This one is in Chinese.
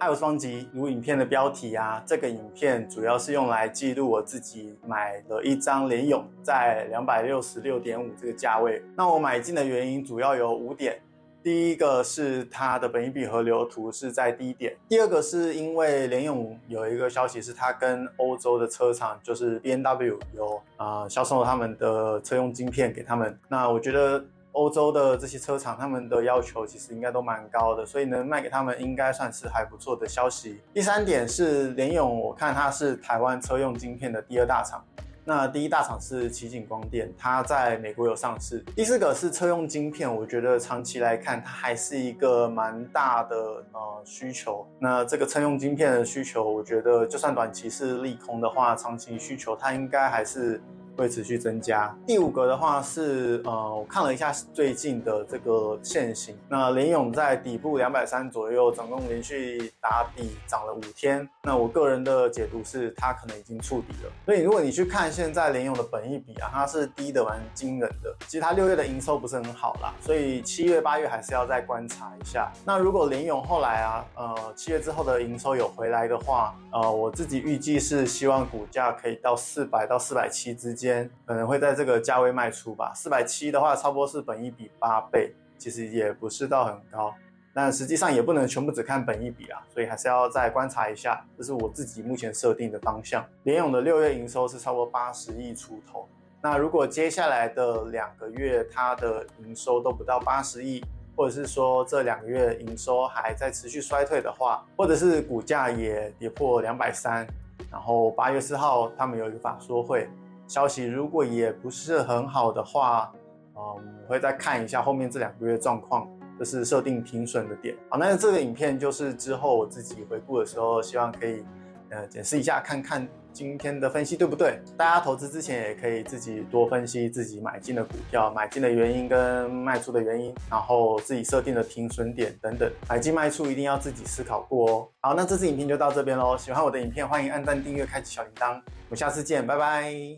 嗨，我是方吉。如影片的标题啊，这个影片主要是用来记录我自己买了一张联咏，在两百六十六点五这个价位。那我买进的原因主要有五点。第一个是它的本益比和流图是在低点。第二个是因为联咏有一个消息是它跟欧洲的车厂，就是 B N W 有啊、呃、销售他们的车用晶片给他们。那我觉得。欧洲的这些车厂，他们的要求其实应该都蛮高的，所以能卖给他们应该算是还不错的消息。第三点是联咏，我看它是台湾车用晶片的第二大厂，那第一大厂是奇景光电，它在美国有上市。第四个是车用晶片，我觉得长期来看它还是一个蛮大的呃需求。那这个车用晶片的需求，我觉得就算短期是利空的话，长期需求它应该还是。会持续增加。第五个的话是，呃，我看了一下最近的这个线型，那联咏在底部两百三左右，总共连续打底涨了五天。那我个人的解读是，它可能已经触底了。所以如果你去看现在联咏的本益比啊，它是低的蛮惊人的。其实它六月的营收不是很好啦，所以七月八月还是要再观察一下。那如果联咏后来啊，呃，七月之后的营收有回来的话，呃，我自己预计是希望股价可以到四百到四百七之间。可能会在这个价位卖出吧，四百七的话，差不多是本一比八倍，其实也不是到很高，但实际上也不能全部只看本一比啊，所以还是要再观察一下，这是我自己目前设定的方向。联咏的六月营收是差不多八十亿出头，那如果接下来的两个月它的营收都不到八十亿，或者是说这两个月营收还在持续衰退的话，或者是股价也跌破两百三，然后八月四号他们有一个法说会。消息如果也不是很好的话，嗯，我会再看一下后面这两个月状况，这是设定停损的点。好，那这个影片就是之后我自己回顾的时候，希望可以呃检视一下，看看今天的分析对不对。大家投资之前也可以自己多分析自己买进的股票、买进的原因跟卖出的原因，然后自己设定的停损点等等。买进卖出一定要自己思考过哦。好，那这次影片就到这边喽。喜欢我的影片，欢迎按赞、订阅、开启小铃铛。我们下次见，拜拜。